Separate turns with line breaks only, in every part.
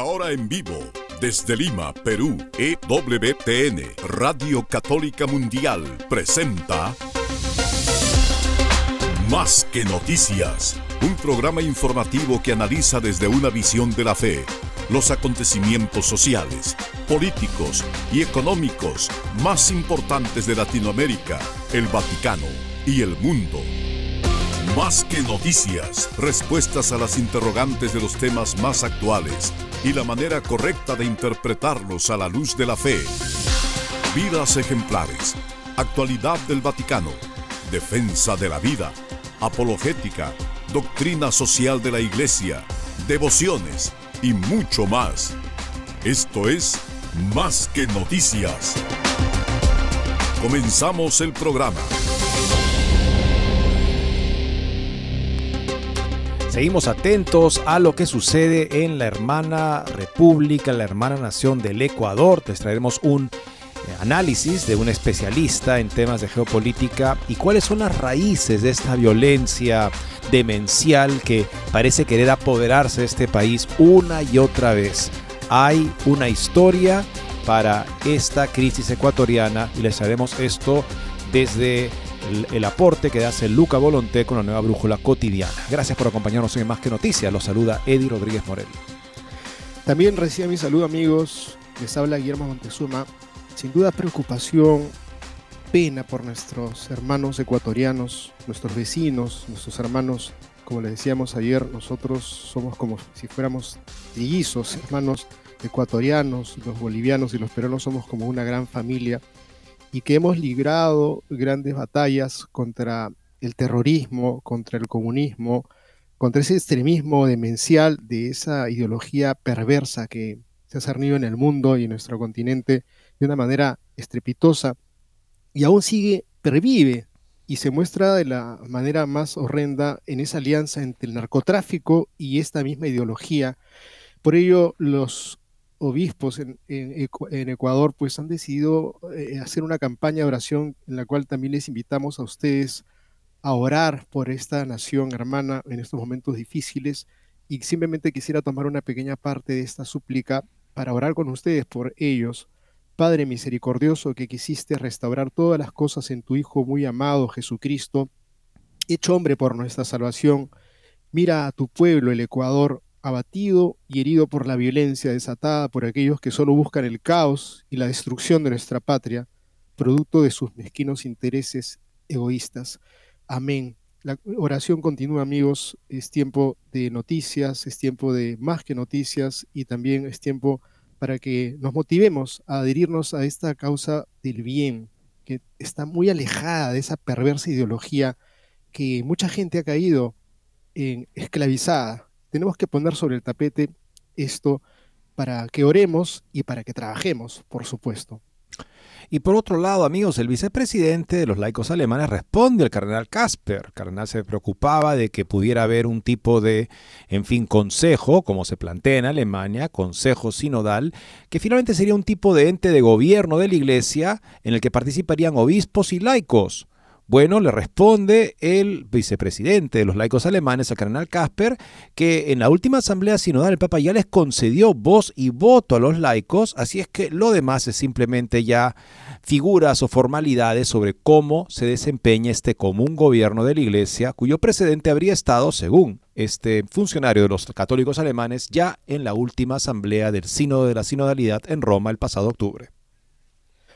ahora en vivo, desde Lima, Perú, EWTN, Radio Católica Mundial, presenta Más que Noticias, un programa informativo que analiza desde una visión de la fe los acontecimientos sociales, políticos y económicos más importantes de Latinoamérica, el Vaticano y el mundo. Más que noticias, respuestas a las interrogantes de los temas más actuales y la manera correcta de interpretarlos a la luz de la fe. Vidas ejemplares, actualidad del Vaticano, defensa de la vida, apologética, doctrina social de la Iglesia, devociones y mucho más. Esto es Más que noticias. Comenzamos el programa.
Seguimos atentos a lo que sucede en la hermana república, la hermana nación del Ecuador. Les traeremos un eh, análisis de un especialista en temas de geopolítica y cuáles son las raíces de esta violencia demencial que parece querer apoderarse de este país una y otra vez. Hay una historia para esta crisis ecuatoriana y les traeremos esto desde el, aporte que hace Luca Volonté con la nueva brújula cotidiana. Gracias por acompañarnos en Más que Noticias. Los saluda Eddie Rodríguez Morel.
También recibe mi saludo amigos. Les habla Guillermo Montezuma. Sin duda preocupación, pena por nuestros hermanos ecuatorianos, nuestros vecinos, nuestros hermanos. Como les decíamos ayer, nosotros somos como si fuéramos trillizos, hermanos ecuatorianos, los bolivianos y los peruanos somos como una gran familia y que hemos librado grandes batallas contra el terrorismo, contra el comunismo, contra ese extremismo demencial de esa ideología perversa que se ha cernido en el mundo y en nuestro continente de una manera estrepitosa y aún sigue, pervive y se muestra de la manera más horrenda en esa alianza entre el narcotráfico y esta misma ideología. Por ello, los obispos en, Ecuador pues han decidido eh, hacer una campaña de oración en la cual también les invitamos a ustedes a orar por esta nación hermana en estos momentos difíciles y simplemente quisiera tomar una pequeña parte de esta súplica para orar con ustedes por ellos. Padre misericordioso que quisiste restaurar todas las cosas en tu Hijo muy amado Jesucristo, hecho hombre por nuestra salvación, mira a tu pueblo, el Ecuador, abatido y herido por la violencia desatada por aquellos que solo buscan el caos y la destrucción de nuestra patria, producto de sus mezquinos intereses egoístas. Amén. La oración continúa, amigos. Es tiempo de noticias, es tiempo de más que noticias y también es tiempo para que nos motivemos a adherirnos a esta causa del bien, que está muy alejada de esa perversa ideología que mucha gente ha caído en esclavizada tenemos que poner sobre el tapete esto para que oremos y para que trabajemos, por supuesto.
Y por otro lado, amigos, el vicepresidente de los laicos alemanes responde al cardenal Casper. El cardenal se preocupaba de que pudiera haber un tipo de, en fin, consejo, como se plantea en Alemania, consejo sinodal, que finalmente sería un tipo de ente de gobierno de la iglesia en el que participarían obispos y laicos. Bueno, le responde el vicepresidente de los laicos alemanes, el cardenal Casper, que en la última asamblea sinodal el Papa ya les concedió voz y voto a los laicos, así es que lo demás es simplemente ya figuras o formalidades sobre cómo se desempeña este común gobierno de la Iglesia, cuyo precedente habría estado, según este funcionario de los católicos alemanes, ya en la última asamblea del Sínodo de la Sinodalidad en Roma el pasado octubre.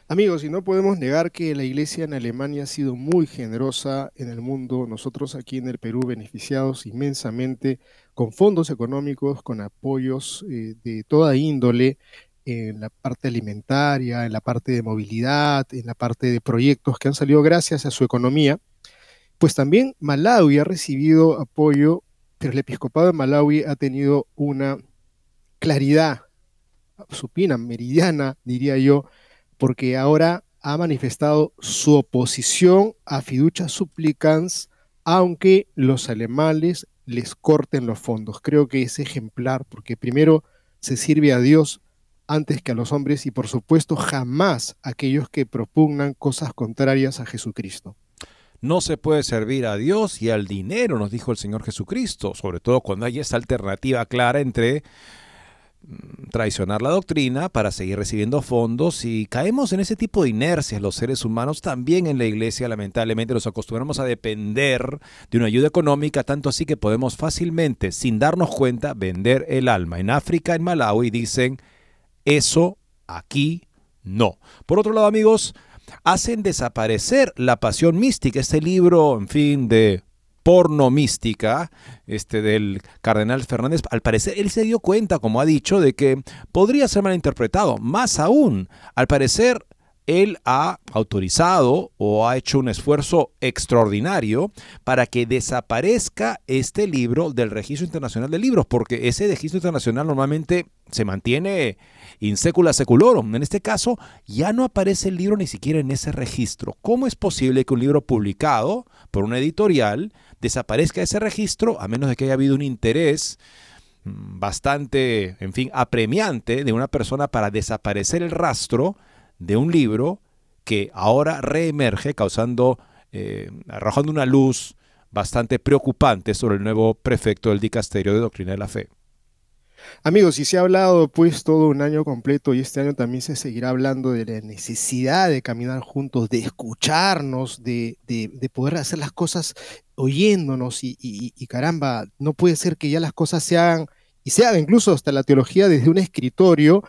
Amigos, y no podemos negar que la iglesia en Alemania ha sido muy generosa en el mundo, nosotros aquí en el Perú beneficiados inmensamente con fondos económicos, con apoyos eh, de toda índole en la parte alimentaria, en la parte de movilidad, en la parte de proyectos que han salido gracias a su economía. Pues también Malawi ha recibido apoyo, pero el episcopado de Malawi ha tenido una claridad supina, meridiana, diría yo, porque ahora ha manifestado su oposición a fiducia supplicans, aunque los alemanes les corten los fondos. Creo que es ejemplar, porque primero se sirve a Dios antes que a los hombres y por supuesto jamás aquellos que propugnan cosas contrarias a Jesucristo.
No se puede servir a Dios y al dinero, nos dijo el Señor Jesucristo, sobre todo cuando hay esa alternativa clara entre traicionar la doctrina para seguir recibiendo fondos y caemos en ese tipo de inercias los seres humanos también en la iglesia lamentablemente nos acostumbramos a depender de una ayuda económica tanto así que podemos fácilmente sin darnos cuenta vender el alma en África en Malawi dicen eso aquí no por otro lado amigos hacen desaparecer la pasión mística este libro en fin de porno mística este, del cardenal Fernández, al parecer él se dio cuenta, como ha dicho, de que podría ser malinterpretado. Más aún, al parecer él ha autorizado o ha hecho un esfuerzo extraordinario para que desaparezca este libro del Registro Internacional de Libros, porque ese registro internacional normalmente se mantiene in secula seculorum. En este caso, ya no aparece el libro ni siquiera en ese registro. ¿Cómo es posible que un libro publicado por una editorial desaparezca ese registro, a menos de que haya habido un interés mm, bastante, en fin, apremiante de una persona para desaparecer el rastro de un libro que ahora reemerge causando, eh, arrojando una luz bastante preocupante sobre el nuevo prefecto del Dicasterio de Doctrina de la Fe.
Amigos, y se ha hablado pues todo un año completo y este año también se seguirá hablando de la necesidad de caminar juntos, de escucharnos, de, de, poder hacer las cosas oyéndonos y, caramba, no puede ser que ya las cosas se hagan y se haga incluso hasta la teología desde un escritorio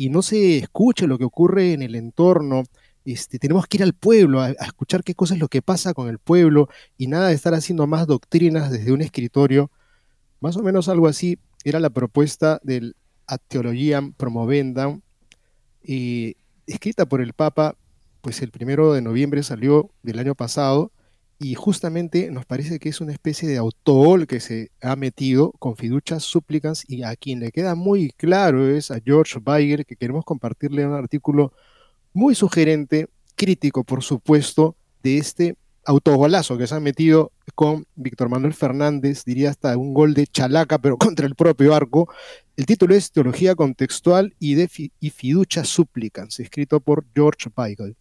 y no se escuche lo que ocurre en el entorno. Este, tenemos que ir al pueblo a, escuchar qué cosa es lo que pasa con el pueblo y nada de estar haciendo más doctrinas desde un escritorio. Más o menos algo así era la propuesta del Ad Theologiam Promovendam, y escrita por el Papa, pues el primero de noviembre salió del año pasado, y justamente nos parece que es una especie de autogol que se ha metido con fiduchas súplicas, y a quien le queda muy claro es a George Weiger, que queremos compartirle un artículo muy sugerente, crítico por supuesto, de este autogolazo que se ha metido con Víctor Manuel Fernández, diría hasta un gol de chalaca, pero contra el propio arco. El título es Teología Contextual y, de Fiducia Supplicans, escrito por George Weigel.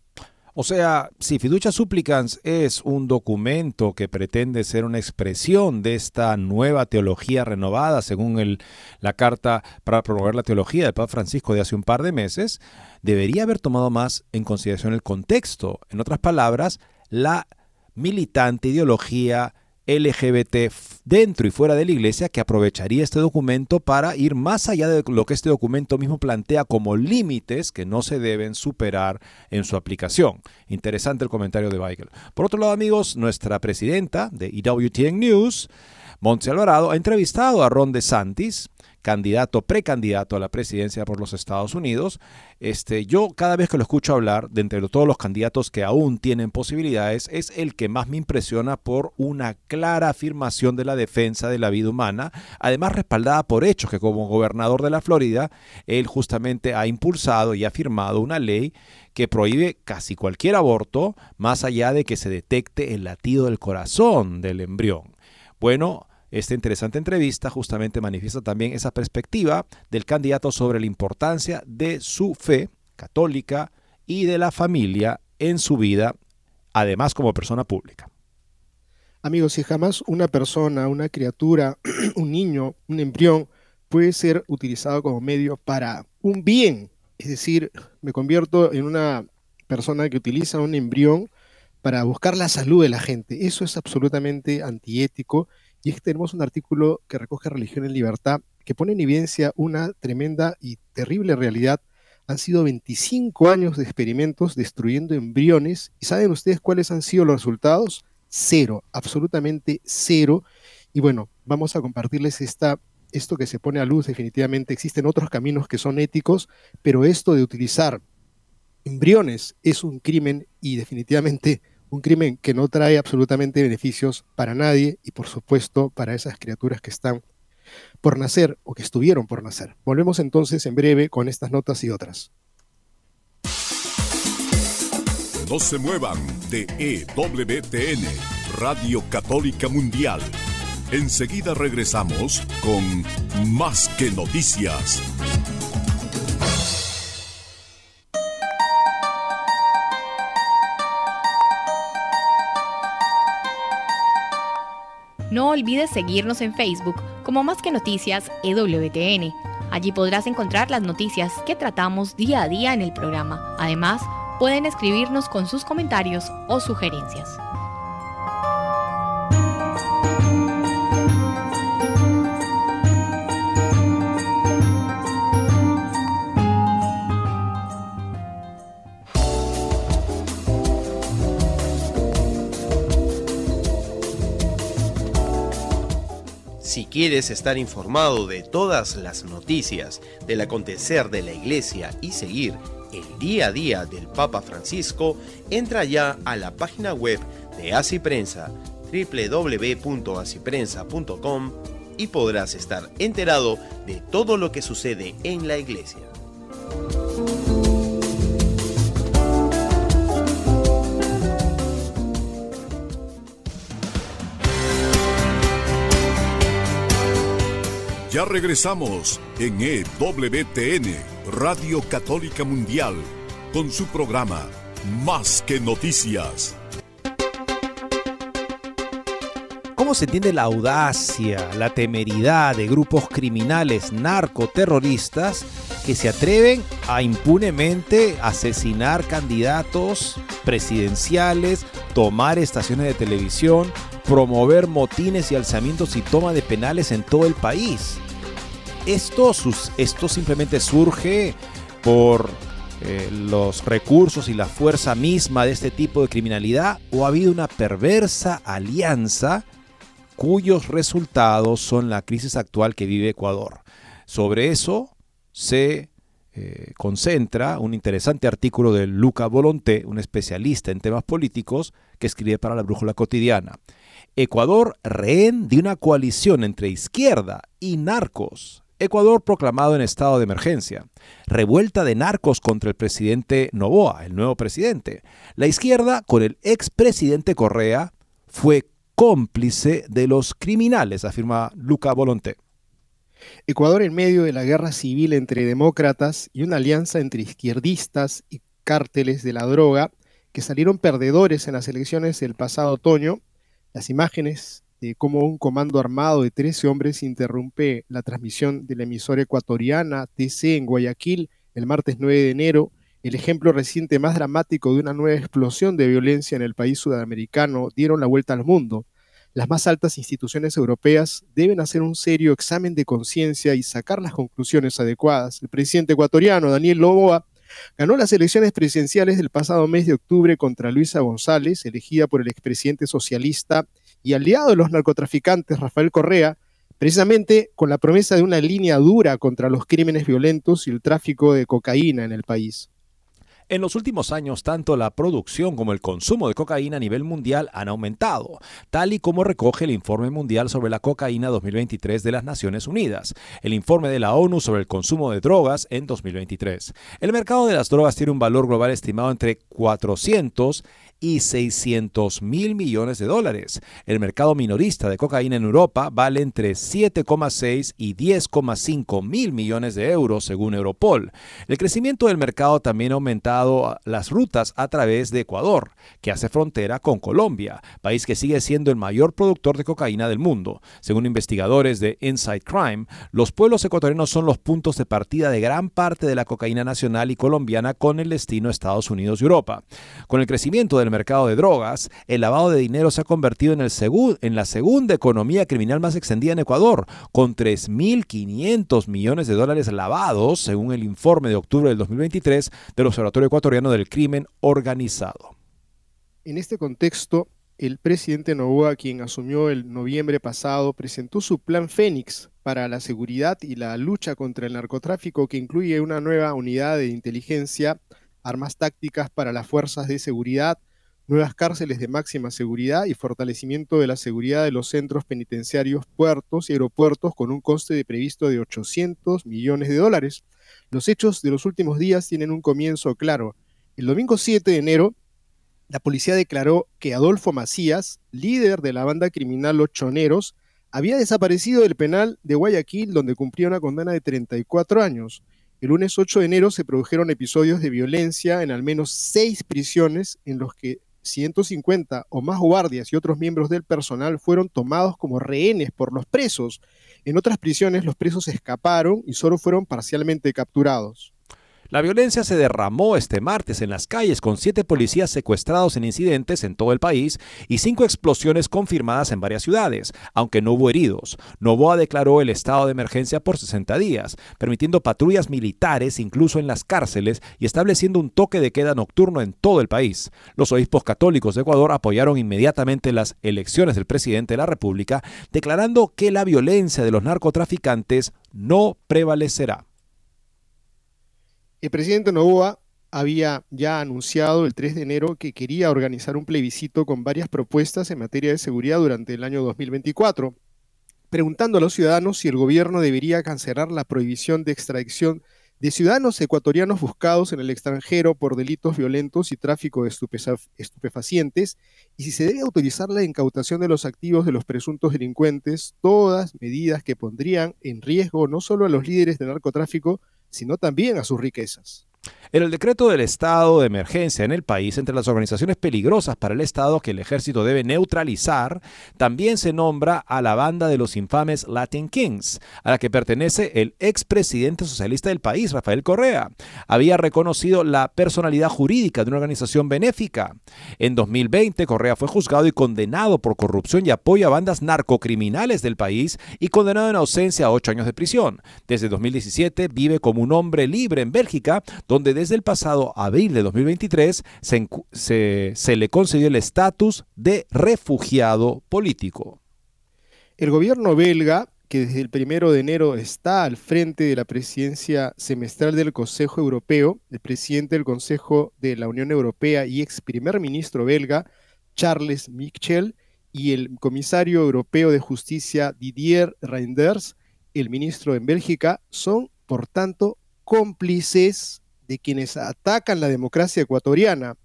O sea, si Fiducia Supplicans es un documento que pretende ser una expresión de esta nueva teología renovada, según la carta para promover la teología del Papa Francisco de hace un par de meses, debería haber tomado más en consideración el contexto. En otras palabras, la militante ideología LGBT dentro y fuera de la iglesia que aprovecharía este documento para ir más allá de lo que este documento mismo plantea como límites que no se deben superar en su aplicación. Interesante el comentario de Weigel. Por otro lado, amigos, nuestra presidenta de EWTN News, Montse Alvarado, ha entrevistado a Ron DeSantis candidato, precandidato a la presidencia por los Estados Unidos. Este, yo cada vez que lo escucho hablar, de entre todos los candidatos que aún tienen posibilidades, es el que más me impresiona por una clara afirmación de la defensa de la vida humana, además respaldada por hechos que como gobernador de la Florida, él justamente ha impulsado y ha firmado una ley que prohíbe casi cualquier aborto más allá de que se detecte el latido del corazón del embrión. Bueno, esta interesante entrevista justamente manifiesta también esa perspectiva del candidato sobre la importancia de su fe católica y de la familia en su vida, además como persona pública.
Amigos, si jamás una persona, una criatura, un niño, un embrión puede ser utilizado como medio para un bien, es decir, me convierto en una persona que utiliza un embrión para buscar la salud de la gente, eso es absolutamente antiético y es que tenemos un artículo que recoge Religión en Libertad, que pone en evidencia una tremenda y terrible realidad. Han sido 25 años de experimentos destruyendo embriones. ¿Y saben ustedes cuáles han sido los resultados? Cero, absolutamente cero. Y bueno, vamos a compartirles esta, esto que se pone a luz. Definitivamente existen otros caminos que son éticos, pero esto de utilizar embriones es un crimen y definitivamente un crimen que no trae absolutamente beneficios para nadie y por supuesto para esas criaturas que están por nacer o que estuvieron por nacer. Volvemos entonces en breve con estas notas y otras.
No se muevan de EWTN, Radio Católica Mundial. Enseguida regresamos con Más que Noticias.
No olvides seguirnos en Facebook como Más que Noticias EWTN, Allí podrás encontrar las noticias que tratamos día a día en el programa. Además, pueden escribirnos con sus comentarios o sugerencias.
Quieres estar informado de todas las noticias del acontecer de la iglesia y seguir el día a día del Papa Francisco, entra ya a la página web de Así Prensa www.asiprensa.com y podrás estar enterado de todo lo que sucede en la iglesia.
Ya regresamos en EWTN, Radio Católica Mundial, con su programa Más que Noticias.
¿Cómo se entiende la audacia, la temeridad de grupos criminales narcoterroristas que se atreven a impunemente asesinar candidatos presidenciales, tomar estaciones de televisión, promover motines y alzamientos y toma de penales en todo el país. Esto, esto simplemente surge por eh, los recursos y la fuerza misma de este tipo de criminalidad o ha habido una perversa alianza cuyos resultados son la crisis actual que vive Ecuador. Sobre eso se eh, concentra un interesante artículo de Luca Volonté, un especialista en temas políticos, que escribe para la Brújula Cotidiana. Ecuador rehén de una coalición entre izquierda y narcos. Ecuador proclamado en estado de emergencia. Revuelta de narcos contra el presidente Novoa, el nuevo presidente. La izquierda, con el expresidente Correa, fue cómplice de los criminales, afirma Luca Volonté.
Ecuador en medio de la guerra civil entre demócratas y una alianza entre izquierdistas y cárteles de la droga que salieron perdedores en las elecciones del pasado otoño las imágenes de cómo un comando armado de 13 hombres interrumpe la transmisión de la emisora ecuatoriana TC en Guayaquil el martes 9 de enero, el ejemplo reciente más dramático de una nueva explosión de violencia en el país sudamericano, dieron la vuelta al mundo. Las más altas instituciones europeas deben hacer un serio examen de conciencia y sacar las conclusiones adecuadas. El presidente ecuatoriano, Daniel Loboa, Ganó las elecciones presidenciales del pasado mes de octubre contra Luisa González, elegida por el expresidente socialista y aliado de los narcotraficantes Rafael Correa, precisamente con la promesa de una línea dura contra los crímenes violentos y el tráfico de cocaína en el país.
En los últimos años, tanto la producción como el consumo de cocaína a nivel mundial han aumentado, tal y como recoge el Informe Mundial sobre la Cocaína 2023 de las Naciones Unidas, el informe de la ONU sobre el consumo de drogas en 2023. El mercado de las drogas tiene un valor global estimado entre 400 y 600 mil millones de dólares. El mercado minorista de cocaína en Europa vale entre 7,6 y 10,5 mil millones de euros según Europol. El crecimiento del mercado también ha aumentado las rutas a través de Ecuador, que hace frontera con Colombia, país que sigue siendo el mayor productor de cocaína del mundo. Según investigadores de Inside Crime, los pueblos ecuatorianos son los puntos de partida de gran parte de la cocaína nacional y colombiana con el destino Estados Unidos y Europa. Con el crecimiento del mercado de drogas, el lavado de dinero se ha convertido en, el en la segunda economía criminal más extendida en Ecuador, con 3.500 millones de dólares lavados, según el informe de octubre del 2023 del Observatorio Ecuatoriano del Crimen Organizado.
En este contexto, el presidente Novoa, quien asumió el noviembre pasado, presentó su plan Fénix para la seguridad y la lucha contra el narcotráfico, que incluye una nueva unidad de inteligencia, armas tácticas para las fuerzas de seguridad, nuevas cárceles de máxima seguridad y fortalecimiento de la seguridad de los centros penitenciarios, puertos y aeropuertos con un coste de previsto de 800 millones de dólares. Los hechos de los últimos días tienen un comienzo claro. El domingo 7 de enero, la policía declaró que Adolfo Macías, líder de la banda criminal Los Choneros, había desaparecido del penal de Guayaquil donde cumplía una condena de 34 años. El lunes 8 de enero se produjeron episodios de violencia en al menos seis prisiones en los que 150 o más guardias y otros miembros del personal fueron tomados como rehenes por los presos. En otras prisiones los presos escaparon y solo fueron parcialmente capturados.
La violencia se derramó este martes en las calles con siete policías secuestrados en incidentes en todo el país y cinco explosiones confirmadas en varias ciudades, aunque no hubo heridos. Novoa declaró el estado de emergencia por 60 días, permitiendo patrullas militares incluso en las cárceles y estableciendo un toque de queda nocturno en todo el país. Los obispos católicos de Ecuador apoyaron inmediatamente las elecciones del presidente de la República, declarando que la violencia de los narcotraficantes no prevalecerá.
El presidente Novoa había ya anunciado el 3 de enero que quería organizar un plebiscito con varias propuestas en materia de seguridad durante el año 2024, preguntando a los ciudadanos si el gobierno debería cancelar la prohibición de extradición de ciudadanos ecuatorianos buscados en el extranjero por delitos violentos y tráfico de estupefacientes, y si se debe autorizar la incautación de los activos de los presuntos delincuentes, todas medidas que pondrían en riesgo no solo a los líderes del narcotráfico, sino también a sus riquezas.
En el decreto del estado de emergencia en el país, entre las organizaciones peligrosas para el Estado que el ejército debe neutralizar, también se nombra a la banda de los infames Latin Kings, a la que pertenece el expresidente socialista del país, Rafael Correa. Había reconocido la personalidad jurídica de una organización benéfica. En 2020, Correa fue juzgado y condenado por corrupción y apoyo a bandas narcocriminales del país y condenado en ausencia a ocho años de prisión. Desde 2017 vive como un hombre libre en Bélgica, donde desde el pasado abril de 2023 se, le concedió el estatus de refugiado político.
El gobierno belga que desde el primero de enero está al frente de la presidencia semestral del Consejo Europeo, el presidente del Consejo de la Unión Europea y ex primer ministro belga, Charles Michel, y el comisario europeo de justicia Didier Reinders, el ministro en Bélgica, son, por tanto, cómplices de quienes atacan la democracia ecuatoriana.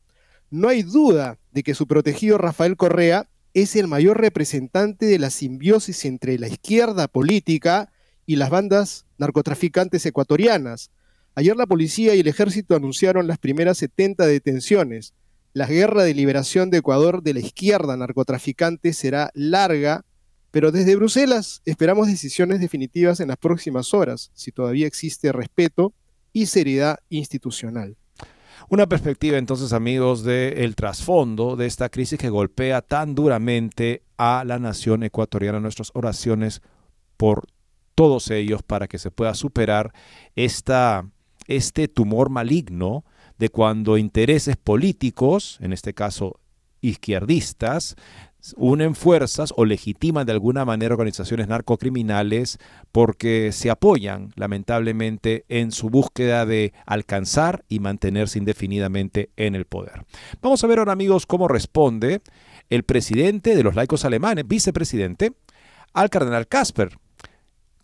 No hay duda de que su protegido Rafael Correa es el mayor representante de la simbiosis entre la izquierda política y las bandas narcotraficantes ecuatorianas. Ayer la policía y el ejército anunciaron las primeras 70 detenciones. La guerra de liberación de Ecuador de la izquierda narcotraficante será larga, pero desde Bruselas esperamos decisiones definitivas en las próximas horas, si todavía existe respeto y seriedad institucional.
Una perspectiva entonces amigos del trasfondo de esta crisis que golpea tan duramente a la nación ecuatoriana. Nuestras oraciones por todos ellos para que se pueda superar esta, este tumor maligno de cuando intereses políticos, en este caso izquierdistas, unen fuerzas o legitiman de alguna manera organizaciones narcocriminales porque se apoyan lamentablemente en su búsqueda de alcanzar y mantenerse indefinidamente en el poder. Vamos a ver ahora amigos cómo responde el presidente de los laicos alemanes, vicepresidente, al cardenal Casper,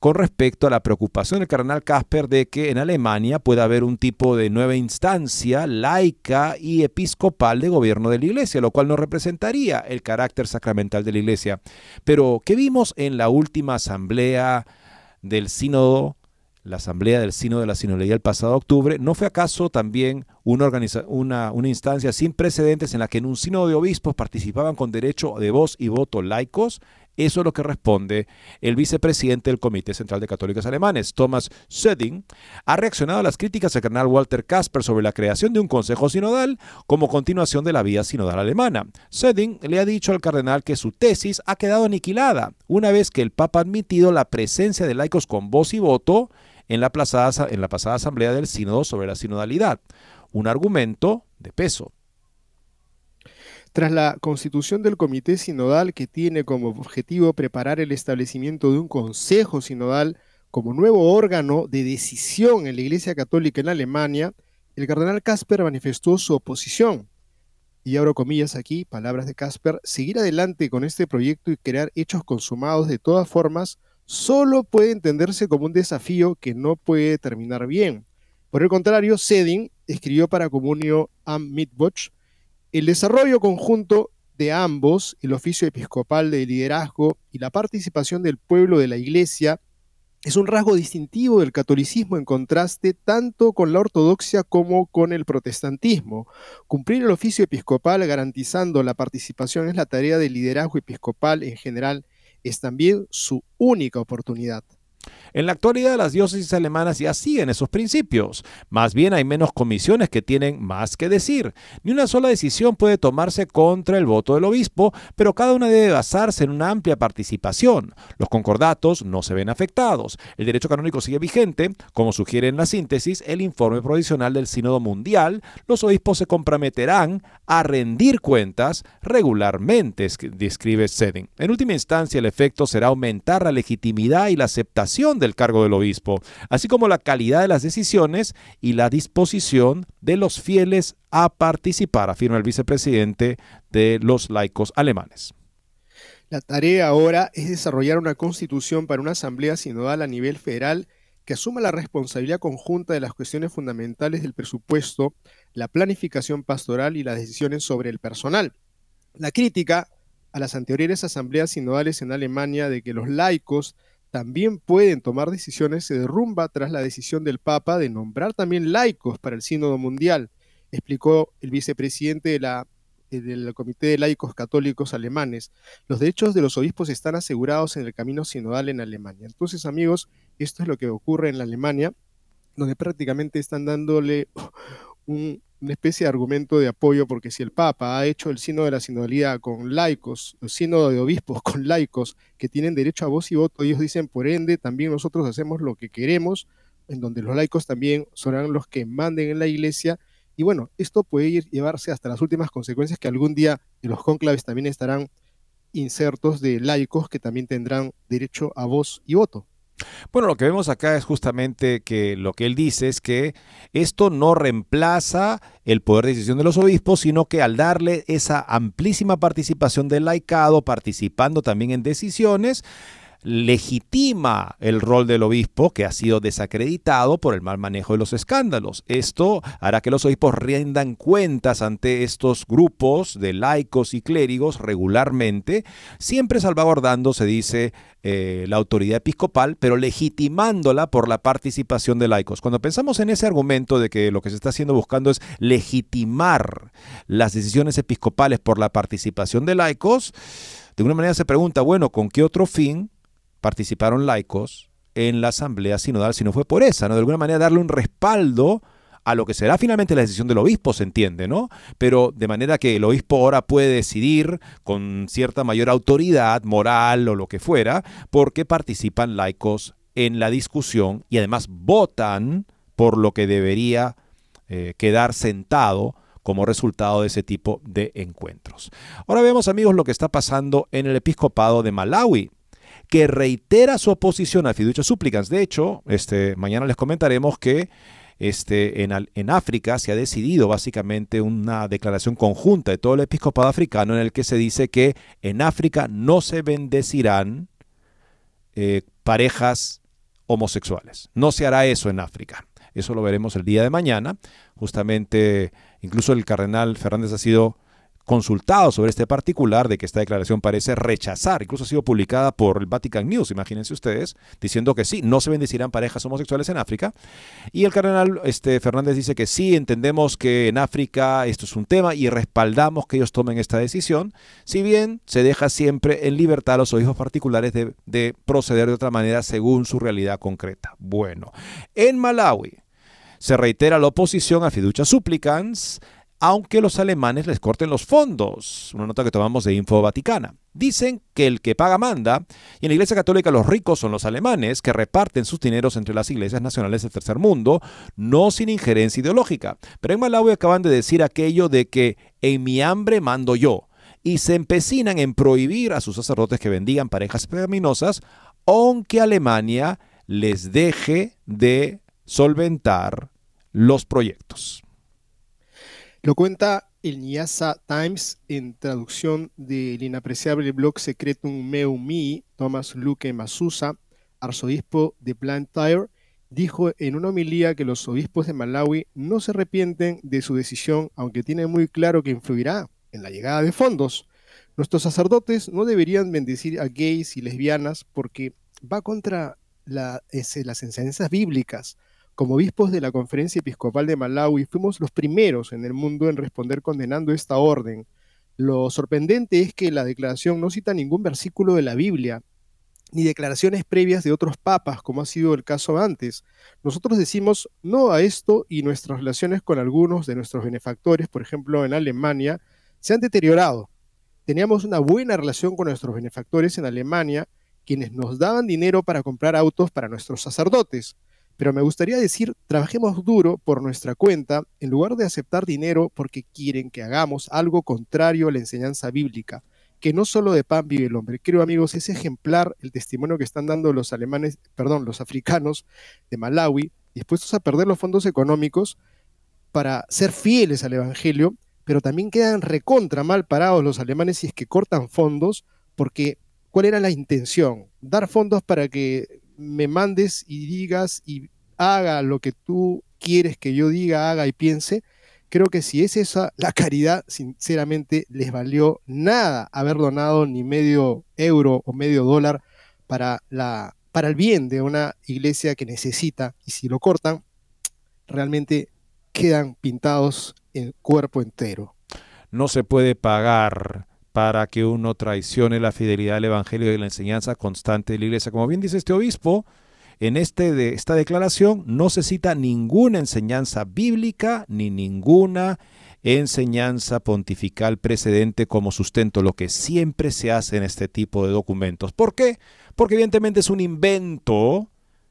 con respecto a la preocupación del cardenal Casper de que en Alemania pueda haber un tipo de nueva instancia laica y episcopal de gobierno de la iglesia, lo cual no representaría el carácter sacramental de la iglesia. Pero, ¿qué vimos en la última asamblea del sínodo? La asamblea del sínodo de la sinodalidad el pasado octubre, ¿no fue acaso también una, una instancia sin precedentes en la que en un sínodo de obispos participaban con derecho de voz y voto laicos? Eso es lo que responde el vicepresidente del Comité Central de Católicos Alemanes, Thomas Söding, ha reaccionado a las críticas del cardenal Walter Kasper sobre la creación de un consejo sinodal como continuación de la vía sinodal alemana. Söding le ha dicho al cardenal que su tesis ha quedado aniquilada una vez que el Papa ha admitido la presencia de laicos con voz y voto en la, en la pasada asamblea del sínodo sobre la sinodalidad, un argumento de peso.
Tras la constitución del Comité Sinodal, que tiene como objetivo preparar el establecimiento de un Consejo Sinodal como nuevo órgano de decisión en la Iglesia Católica en Alemania, el cardenal Casper manifestó su oposición. Y abro comillas aquí, palabras de Casper, seguir adelante con este proyecto y crear hechos consumados de todas formas solo puede entenderse como un desafío que no puede terminar bien. Por el contrario, Sedin escribió para Comunio am Mittwoch el desarrollo conjunto de ambos, el oficio episcopal de liderazgo y la participación del pueblo de la Iglesia Es un rasgo distintivo del catolicismo en contraste tanto con la ortodoxia como con el protestantismo. Cumplir el oficio episcopal garantizando la participación es la tarea del liderazgo episcopal en general, es también su única oportunidad.
En la actualidad las diócesis alemanas ya siguen esos principios. Más bien hay menos comisiones que tienen más que decir. Ni una sola decisión puede tomarse contra el voto del obispo, pero cada una debe basarse en una amplia participación. Los concordatos no se ven afectados. El derecho canónico sigue vigente. Como sugiere en la síntesis el informe provisional del Sínodo Mundial, los obispos se comprometerán a rendir cuentas regularmente, describe Sedin. En última instancia, el efecto será aumentar la legitimidad y la aceptación del cargo del obispo, así como la calidad de las decisiones y la disposición de los fieles a participar, afirma el vicepresidente de los laicos alemanes.
La tarea ahora es desarrollar una constitución para una asamblea sinodal a nivel federal que asuma la responsabilidad conjunta de las cuestiones fundamentales del presupuesto, la planificación pastoral y las decisiones sobre el personal. La crítica a las anteriores asambleas sinodales en Alemania de que los laicos también pueden tomar decisiones se derrumba tras la decisión del Papa de nombrar también laicos para el Sínodo Mundial, explicó el vicepresidente de la, eh, del Comité de Laicos Católicos Alemanes. Los derechos de los obispos están asegurados en el camino sinodal en Alemania. Entonces, amigos, esto es lo que ocurre en la Alemania, donde prácticamente están dándole un, una especie de argumento de apoyo, porque si el Papa ha hecho el sínodo de la sinodalidad con laicos, el sínodo de obispos con laicos que tienen derecho a voz y voto, ellos dicen, por ende, también nosotros hacemos lo que queremos, en donde los laicos también serán los que manden en la iglesia. Y bueno, esto puede ir, llevarse hasta las últimas consecuencias que algún día en los cónclaves también estarán insertos de laicos que también tendrán derecho a voz y voto.
Bueno, lo que vemos acá es justamente que lo que él dice es que esto no reemplaza el poder de decisión de los obispos, sino que al darle esa amplísima participación del laicado, participando también en decisiones, legitima el rol del obispo que ha sido desacreditado por el mal manejo de los escándalos. Esto hará que los obispos rindan cuentas ante estos grupos de laicos y clérigos regularmente, siempre salvaguardando, se dice, eh, la autoridad episcopal, pero legitimándola por la participación de laicos. Cuando pensamos en ese argumento de que lo que se está haciendo buscando es legitimar las decisiones episcopales por la participación de laicos, de alguna manera se pregunta, bueno, ¿con qué otro fin participaron laicos en la asamblea sinodal si no fue por esa, ¿no? De alguna manera darle un respaldo a lo que será finalmente la decisión del obispo, se entiende, ¿no? Pero de manera que el obispo ahora puede decidir con cierta mayor autoridad moral o lo que fuera, porque participan laicos en la discusión y además votan por lo que debería eh, quedar sentado como resultado de ese tipo de encuentros. Ahora vemos amigos lo que está pasando en el episcopado de Malawi que reitera su oposición a fiducia súplicas. De hecho, este, mañana les comentaremos que este, en, en, África se ha decidido básicamente una declaración conjunta de todo el episcopado africano en el que se dice que en África no se bendecirán eh, parejas homosexuales. No se hará eso en África. Eso lo veremos el día de mañana. Justamente, incluso el cardenal Fernández ha sido consultado sobre este particular de que esta declaración parece rechazar, incluso ha sido publicada por el Vatican News, imagínense ustedes, diciendo que sí, no se bendecirán parejas homosexuales en África. Y el cardenal este, Fernández dice que sí, entendemos que en África esto es un tema y respaldamos que ellos tomen esta decisión, si bien se deja siempre en libertad a los obispos particulares de, de proceder de otra manera según su realidad concreta. Bueno, en Malawi se reitera la oposición a fiducia supplicans, aunque los alemanes les corten los fondos. Una nota que tomamos de Info Vaticana. Dicen que el que paga manda, y en la Iglesia Católica los ricos son los alemanes que reparten sus dineros entre las iglesias nacionales del tercer mundo, no sin injerencia ideológica. Pero en Malawi acaban de decir aquello de que en mi hambre mando yo, y se empecinan en prohibir a sus sacerdotes que bendigan parejas pecaminosas, aunque Alemania les deje de solventar los proyectos.
Lo cuenta el Nyasa Times en traducción del inapreciable blog Secretum Meum Thomas Luque Masusa, arzobispo de Blantyre, dijo en una homilía que los obispos de Malawi no se arrepienten de su decisión, aunque tienen muy claro que influirá en la llegada de fondos. Nuestros sacerdotes no deberían bendecir a gays y lesbianas porque va contra las enseñanzas bíblicas. Como obispos de la Conferencia Episcopal de Malawi, fuimos los primeros en el mundo en responder condenando esta orden. Lo sorprendente es que la declaración no cita ningún versículo de la Biblia, ni declaraciones previas de otros papas, como ha sido el caso antes. Nosotros decimos no a esto y nuestras relaciones con algunos de nuestros benefactores, por ejemplo en Alemania, se han deteriorado. Teníamos una buena relación con nuestros benefactores en Alemania, quienes nos daban dinero para comprar autos para nuestros sacerdotes. Pero me gustaría decir, trabajemos duro por nuestra cuenta en lugar de aceptar dinero porque quieren que hagamos algo contrario a la enseñanza bíblica que no solo de pan vive el hombre. Creo, amigos, es ejemplar el testimonio que están dando los alemanes, perdón, los africanos de Malawi, dispuestos a perder los fondos económicos para ser fieles al Evangelio, pero también quedan recontra mal parados los alemanes si es que cortan fondos, porque ¿cuál era la intención? Dar fondos para que me mandes y digas y haga lo que tú quieres que yo diga, haga y piense, Creo que si es esa la caridad, sinceramente les valió nada haber donado ni medio euro o medio dólar para, la, para el bien de una iglesia que necesita. Y si lo cortan, realmente quedan pintados en cuerpo entero.
No se puede pagar para que uno traicione la fidelidad al Evangelio y la enseñanza constante de la iglesia. Como bien dice este obispo, en este de esta declaración no se cita ninguna enseñanza bíblica ni ninguna enseñanza pontifical precedente como sustento, lo que siempre se hace en este tipo de documentos. ¿Por qué? Porque evidentemente es un invento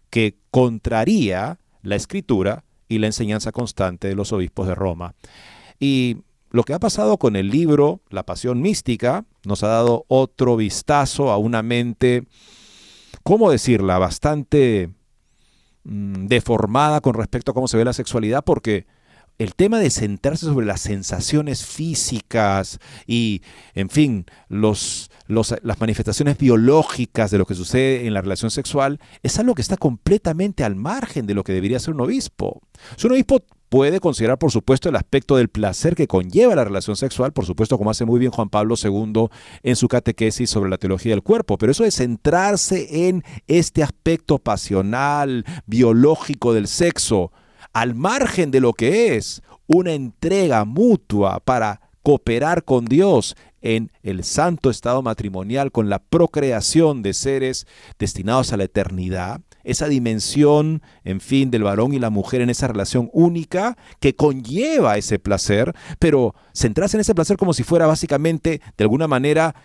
que contraría la escritura y la enseñanza constante de los obispos de Roma. Y lo que ha pasado con el libro La Pasión Mística nos ha dado otro vistazo a una mente ¿cómo decirla?, bastante mm, deformada con respecto a cómo se ve la sexualidad, porque el tema de centrarse sobre las sensaciones físicas y, en fin, los, las manifestaciones biológicas de lo que sucede en la relación sexual es algo que está completamente al margen de lo que debería ser un obispo. Un obispo puede considerar, por supuesto, el aspecto del placer que conlleva la relación sexual, por supuesto, como hace muy bien Juan Pablo II en su catequesis sobre la teología del cuerpo, pero eso de centrarse en este aspecto pasional, biológico del sexo, al margen de lo que es una entrega mutua para cooperar con Dios en el santo estado matrimonial, con la procreación de seres destinados a la eternidad, esa dimensión, en fin, del varón y la mujer en esa relación única que conlleva ese placer, pero centrarse en ese placer como si fuera básicamente, de alguna manera,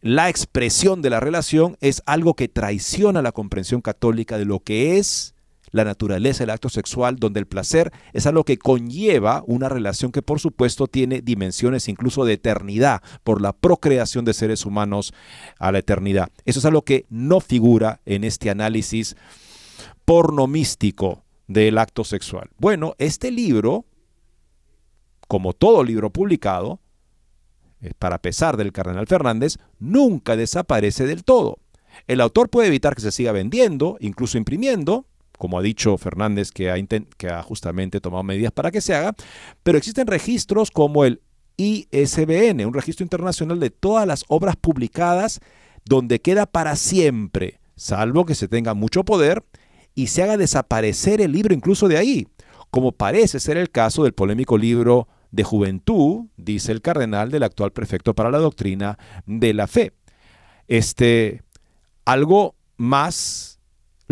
la expresión de la relación es algo que traiciona la comprensión católica de lo que es la naturaleza del acto sexual, donde el placer es algo que conlleva una relación que por supuesto tiene dimensiones incluso de eternidad por la procreación de seres humanos a la eternidad. Eso es algo que no figura en este análisis porno místico del acto sexual. Bueno, este libro, como todo libro publicado, eh, para pesar del cardenal Fernández, nunca desaparece del todo. El autor puede evitar que se siga vendiendo, incluso imprimiendo, como ha dicho Fernández, que ha, justamente tomado medidas para que se haga, pero existen registros como el ISBN, un registro internacional de todas las obras publicadas, donde queda para siempre, salvo que se tenga mucho poder y se haga desaparecer el libro incluso de ahí, como parece ser el caso del polémico libro de juventud, dice el cardenal del actual prefecto para la doctrina de la fe. Este, algo más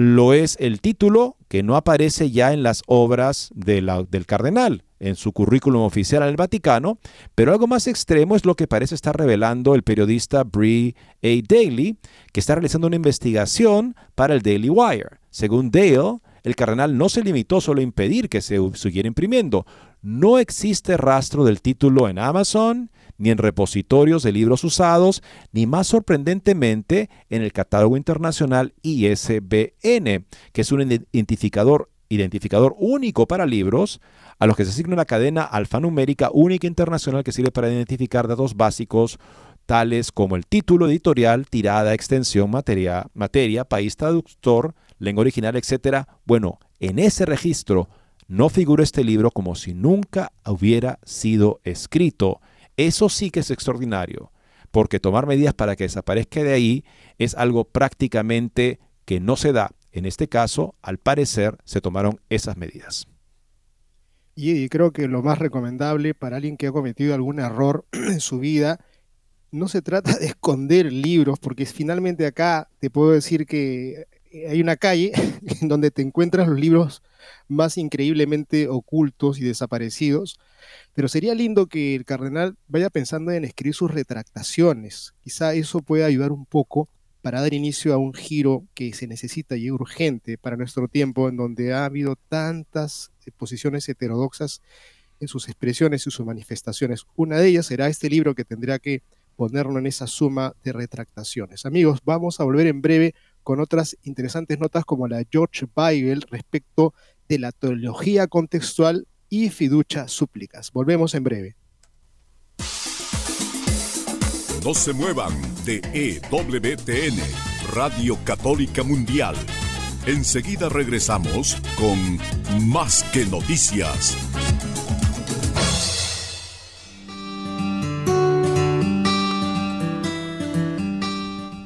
lo es el título que no aparece ya en las obras del cardenal, en su currículum oficial el Vaticano, pero algo más extremo es lo que parece estar revelando el periodista Brie A. Daly, que está realizando una investigación para el Daily Wire. Según Dale, el cardenal no se limitó solo a impedir que se siguiera imprimiendo. No existe rastro del título en Amazon, ni en repositorios de libros usados, ni más sorprendentemente en el catálogo internacional ISBN, que es un identificador, identificador único para libros a los que se asigna una cadena alfanumérica única internacional que sirve para identificar datos básicos tales como el título editorial, tirada, extensión, materia, materia país traductor, lengua original, etc. Bueno, en ese registro no figura este libro como si nunca hubiera sido escrito. Eso sí que es extraordinario, porque tomar medidas para que desaparezca de ahí es algo prácticamente que no se da. en este caso, al parecer, se tomaron esas medidas.
Y creo que lo más recomendable para alguien que ha cometido algún error en su vida, no se trata de esconder libros, porque finalmente acá te puedo decir que hay una calle en donde te encuentras los libros más increíblemente ocultos y desaparecidos, pero sería lindo que el cardenal vaya pensando en escribir sus retractaciones. Quizá eso pueda ayudar un poco para dar inicio a un giro que se necesita y urgente para nuestro tiempo, en donde ha habido tantas posiciones heterodoxas en sus expresiones y sus manifestaciones. Una de ellas será este libro que tendrá que ponerlo en esa suma de retractaciones. Amigos, vamos a volver en breve con otras interesantes notas como la George Weigel respecto de la teología contextual y fiducia súplicas. Volvemos en breve.
No se muevan de EWTN, Radio Católica Mundial. Enseguida regresamos con Más que Noticias.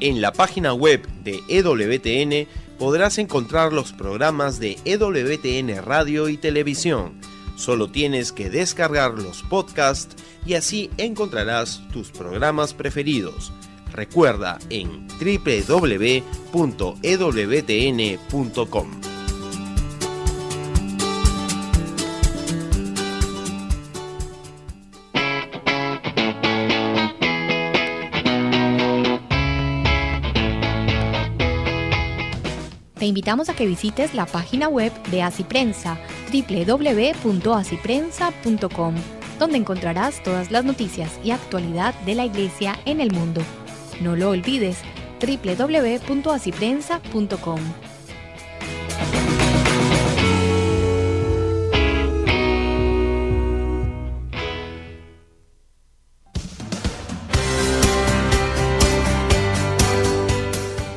En la página web de EWTN podrás encontrar los programas de EWTN Radio y Televisión. Solo tienes que descargar los podcasts y así encontrarás tus programas preferidos. Recuerda en www.ewtn.com.
invitamos a que visites la página web de Asiprensa, www.asiprensa.com donde encontrarás todas las noticias y actualidad de la Iglesia en el mundo. No lo olvides, www.asiprensa.com.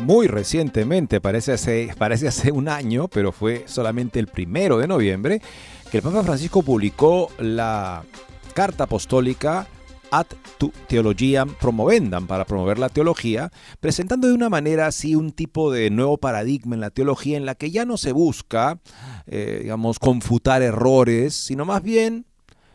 Muy recientemente, parece hace, parece hace un año, pero fue solamente el primero de noviembre, que el Papa Francisco publicó la carta apostólica Ad Theologiam Promovendam, para promover la teología, presentando de una manera así un tipo de nuevo paradigma en la teología en la que ya no se busca, eh, digamos, confutar errores, sino más bien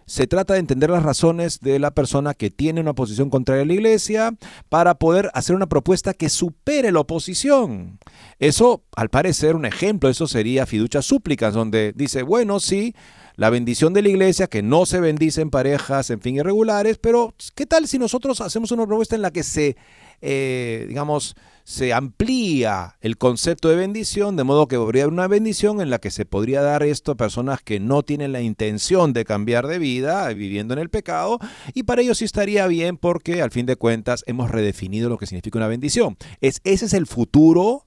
se trata de entender las razones de la persona que tiene una posición contraria a la iglesia para poder hacer una propuesta que supere la oposición. Eso, al parecer, un ejemplo, eso sería fiducia súplicas, donde dice, bueno, sí, la bendición de la iglesia, que no se bendice en parejas, en fin, irregulares, pero ¿qué tal si nosotros hacemos una propuesta en la que se, eh, digamos, se amplía el concepto de bendición, de modo que habría una bendición en la que se podría dar esto a personas que no tienen la intención de cambiar de vida, viviendo en el pecado, y para ellos sí estaría bien porque al fin de cuentas hemos redefinido lo que significa una bendición. Es, ese es el futuro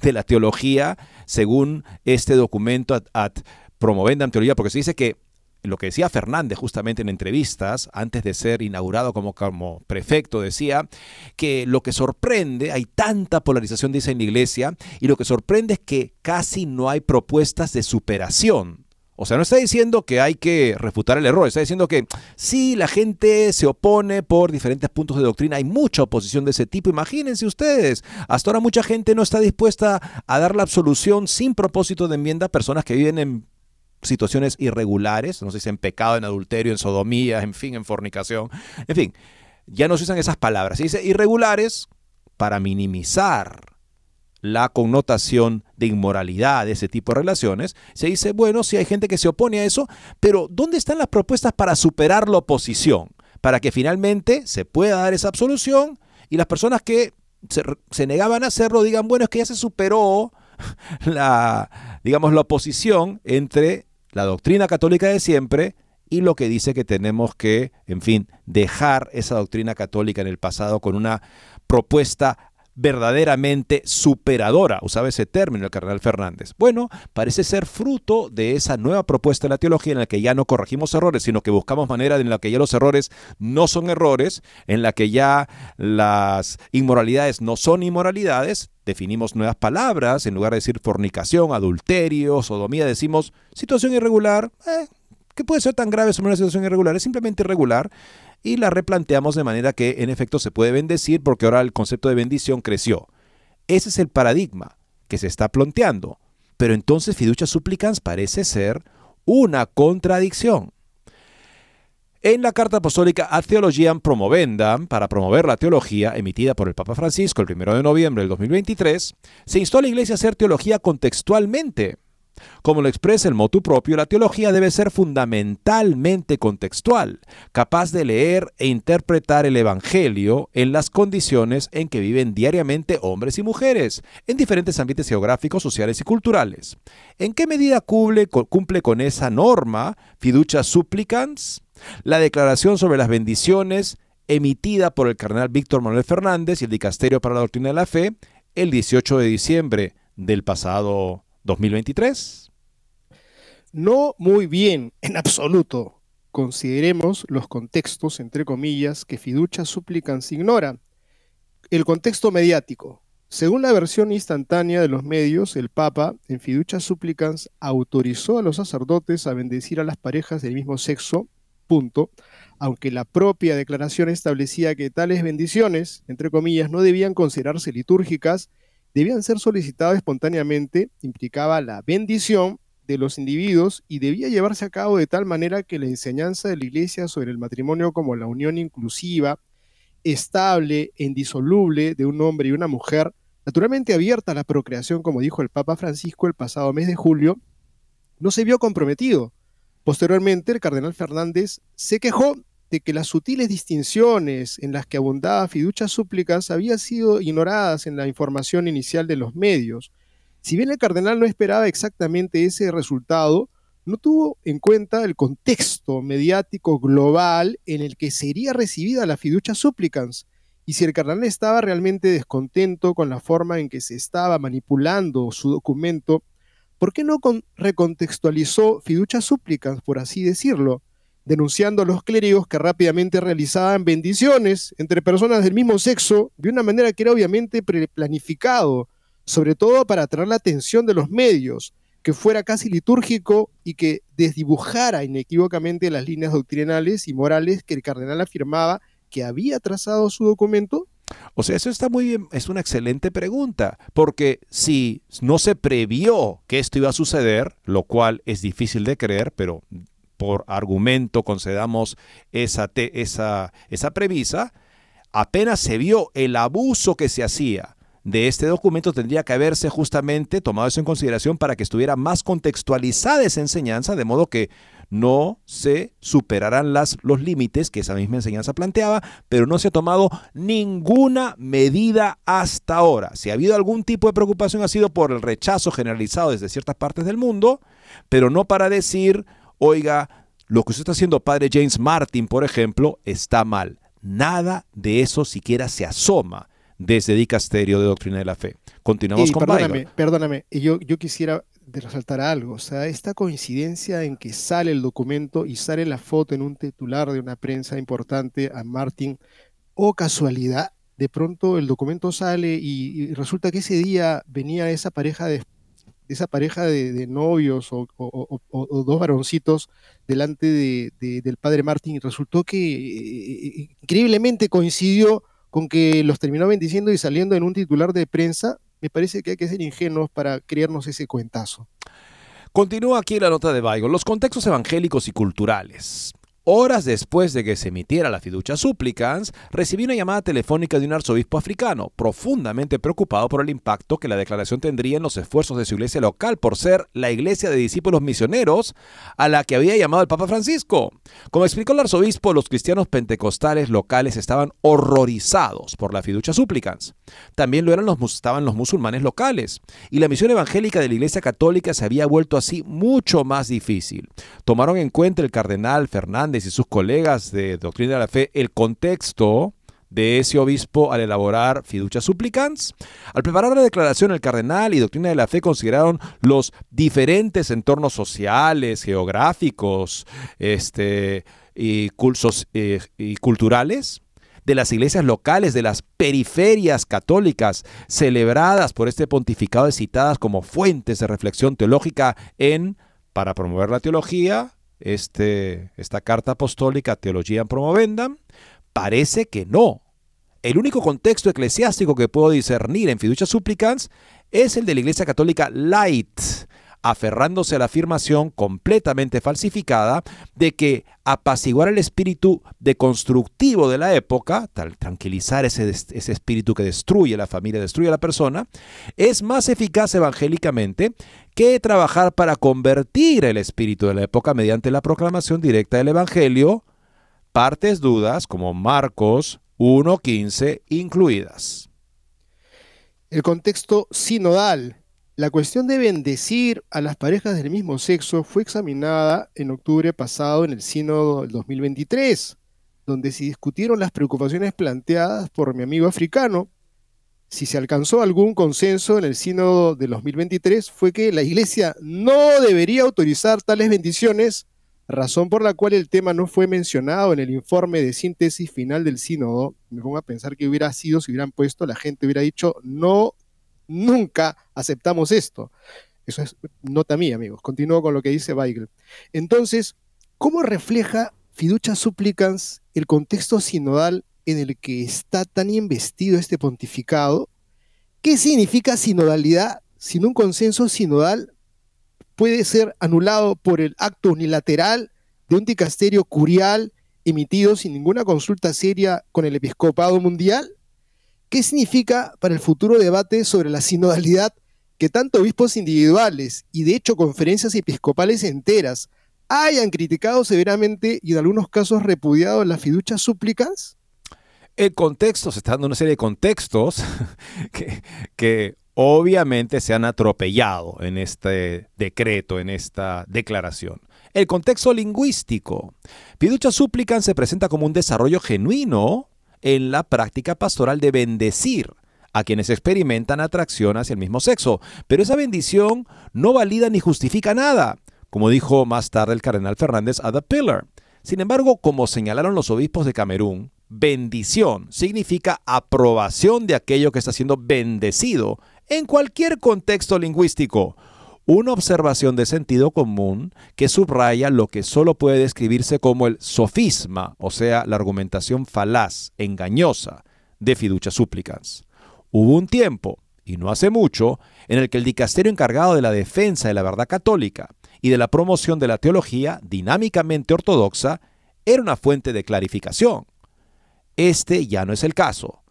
de la teología según este documento ad, ad promovendam teología, porque se dice que lo que decía Fernández justamente en entrevistas, antes de ser inaugurado como, como prefecto, decía que lo que sorprende, hay tanta polarización, dice en la iglesia, y lo que sorprende es que casi no hay propuestas de superación. O sea, no está diciendo que hay que refutar el error, está diciendo que sí, la gente se opone por diferentes puntos de doctrina, hay mucha oposición de ese tipo, imagínense ustedes, hasta ahora mucha gente no está dispuesta a dar la absolución sin propósito de enmienda a personas que viven en situaciones irregulares, no sé si en pecado, en adulterio, en sodomía, en fin, en fornicación, en fin, ya no se usan esas palabras. Se dice irregulares para minimizar la connotación de inmoralidad de ese tipo de relaciones. Se dice, bueno, si hay gente que se opone a eso, pero ¿dónde están las propuestas para superar la oposición? Para que finalmente se pueda dar esa absolución y las personas que se, se negaban a hacerlo digan, bueno, es que ya se superó la, digamos, la oposición entre la doctrina católica de siempre y lo que dice que tenemos que, en fin, dejar esa doctrina católica en el pasado con una propuesta verdaderamente superadora. Usaba ese término el cardenal Fernández. Bueno, parece ser fruto de esa nueva propuesta de la teología en la que ya no corregimos errores, sino que buscamos manera en la que ya los errores no son errores, en la que ya las inmoralidades no son inmoralidades, definimos nuevas palabras, en lugar de decir fornicación, adulterio, sodomía, decimos situación irregular, eh, que puede ser tan grave sobre una situación irregular, es simplemente irregular, y la replanteamos de manera que en efecto se puede bendecir porque ahora el concepto de bendición creció. Ese es el paradigma que se está planteando. Pero entonces fiducia supplicans parece ser una contradicción. En la carta apostólica Ad Theologiam Promovendam, para promover la teología, emitida por el Papa Francisco el 1 de noviembre del 2023, se instó a la Iglesia a hacer teología contextualmente. Como lo expresa el motu propio, la teología debe ser fundamentalmente contextual, capaz de leer e interpretar el Evangelio en las condiciones en que viven diariamente hombres y mujeres, en diferentes ambientes geográficos, sociales y culturales. ¿En qué medida cumple, con esa norma fiducia supplicans? La declaración sobre las bendiciones emitida por el cardenal Víctor Manuel Fernández y el Dicasterio para la Doctrina de la Fe el 18 de diciembre del pasado 2023.
No muy bien, en absoluto. Consideremos los contextos, entre comillas, que Fiducia Supplicans ignora. El contexto mediático. Según la versión instantánea de los medios, el Papa, en Fiducia Supplicans, autorizó a los sacerdotes a bendecir a las parejas del mismo sexo punto, aunque la propia declaración establecía que tales bendiciones, entre comillas, no debían considerarse litúrgicas, debían ser solicitadas espontáneamente, implicaba la bendición de los individuos y debía llevarse a cabo de tal manera que la enseñanza de la Iglesia sobre el matrimonio como la unión inclusiva, estable e indisoluble de un hombre y una mujer, naturalmente abierta a la procreación, como dijo el Papa Francisco el pasado mes de julio, no se vio comprometido. Posteriormente, el cardenal Fernández se quejó de que las sutiles distinciones en las que abundaba fiducia súplicas habían sido ignoradas en la información inicial de los medios. Si bien el cardenal no esperaba exactamente ese resultado, no tuvo en cuenta el contexto mediático global en el que sería recibida la fiducia supplicans. Y si el cardenal estaba realmente descontento con la forma en que se estaba manipulando su documento, ¿por qué no recontextualizó fiducia súplicas, por así decirlo, denunciando a los clérigos que rápidamente realizaban bendiciones entre personas del mismo sexo de una manera que era obviamente planificado, sobre todo para atraer la atención de los medios, que fuera casi litúrgico y que desdibujara inequívocamente las líneas doctrinales y morales que el cardenal afirmaba que había trazado su documento
o sea, eso está muy bien, es una excelente pregunta, porque si no se previó que esto iba a suceder, lo cual es difícil de creer, pero por argumento concedamos esa, esa, esa premisa, apenas se vio el abuso que se hacía de este documento tendría que haberse justamente tomado eso en consideración para que estuviera más contextualizada esa enseñanza, de modo que no se superaran las, los límites que esa misma enseñanza planteaba, pero no se ha tomado ninguna medida hasta ahora. Si ha habido algún tipo de preocupación ha sido por el rechazo generalizado desde ciertas partes del mundo, pero no para decir, oiga, lo que usted está haciendo, padre James Martin, por ejemplo, está mal. Nada de eso siquiera se asoma desde Dicasterio de Doctrina de la Fe. Continuamos con
Perdóname, perdóname, yo, yo quisiera resaltar algo. O sea, esta coincidencia en que sale el documento y sale la foto en un titular de una prensa importante a Martin, o casualidad, de pronto el documento sale y, resulta que ese día venía esa pareja de esa pareja de, novios o, dos varoncitos delante de, del padre Martin y resultó que eh, eh, increíblemente coincidió con que los terminó bendiciendo y saliendo en un titular de prensa me parece que hay que ser ingenuos para creernos ese cuentazo.
Continúa aquí la nota de Weigel. Los contextos evangélicos y culturales. Horas después de que se emitiera la fiducia supplicans, recibí una llamada telefónica de un arzobispo africano, profundamente preocupado por el impacto que la declaración tendría en los esfuerzos de su iglesia local por ser la iglesia de discípulos misioneros a la que había llamado el Papa Francisco. Como explicó el arzobispo, los cristianos pentecostales locales estaban horrorizados por la fiducia supplicans. También lo eran los, estaban los musulmanes locales. Y la misión evangélica de la iglesia católica se había vuelto así mucho más difícil. Tomaron en cuenta el cardenal Fernández y sus colegas de Doctrina de la Fe el contexto de ese obispo al elaborar fiducia supplicans. Al preparar la declaración, el cardenal y doctrina de la fe consideraron los diferentes entornos sociales, geográficos este, y, cursos, eh, y culturales de las iglesias locales, de las periferias católicas, celebradas por este pontificado y citadas como fuentes de reflexión teológica en, para promover la teología, este, esta carta apostólica Teología Promovendam, parece que no. El único contexto eclesiástico que puedo discernir en Fiducia Supplicans es el de la Iglesia Católica Light, aferrándose a la afirmación completamente falsificada de que apaciguar el espíritu deconstructivo de la época, tranquilizar ese, ese espíritu que destruye la familia, destruye a la persona, es más eficaz evangélicamente que trabajar para convertir el espíritu de la época mediante la proclamación directa del Evangelio, partes dudas como Marcos 1.15 incluidas.
El contexto sinodal la cuestión de bendecir a las parejas del mismo sexo fue examinada en octubre pasado en el Sínodo del 2023, donde se discutieron las preocupaciones planteadas por mi amigo africano. Si se alcanzó algún consenso en el Sínodo del 2023 fue que la Iglesia no debería autorizar tales bendiciones, razón por la cual el tema no fue mencionado en el informe de síntesis final del Sínodo. Me pongo a pensar que hubiera sido si hubieran puesto, la gente hubiera dicho no Nunca aceptamos esto. Eso es nota mía, amigos. Continúo con lo que dice Weigel. Entonces, ¿cómo refleja Fiducia Supplicans el contexto sinodal en el que está tan investido este pontificado? ¿Qué significa sinodalidad sin un consenso sinodal puede ser anulado por el acto unilateral de un dicasterio curial emitido sin ninguna consulta seria con el episcopado mundial? ¿Qué significa para el futuro debate sobre la sinodalidad que tanto obispos individuales y de hecho conferencias episcopales enteras hayan criticado severamente y en algunos casos repudiado las fiduchas súplicas?
El contexto, se está dando una serie de contextos que, obviamente se han atropellado en este decreto, en esta declaración. El contexto lingüístico. Fiducia súplica se presenta como un desarrollo genuino en la práctica pastoral de bendecir a quienes experimentan atracción hacia el mismo sexo. Pero esa bendición no valida ni justifica nada, como dijo más tarde el cardenal Fernández a The Pillar. Sin embargo, como señalaron los obispos de Camerún, bendición significa aprobación de aquello que está siendo bendecido en cualquier contexto lingüístico una observación de sentido común que subraya lo que solo puede describirse como el sofisma, o sea, la argumentación falaz, engañosa, de fiducia supplicans. Hubo un tiempo, y no hace mucho, en el que el dicasterio encargado de la defensa de la verdad católica y de la promoción de la teología dinámicamente ortodoxa era una fuente de clarificación. Este ya no es el caso,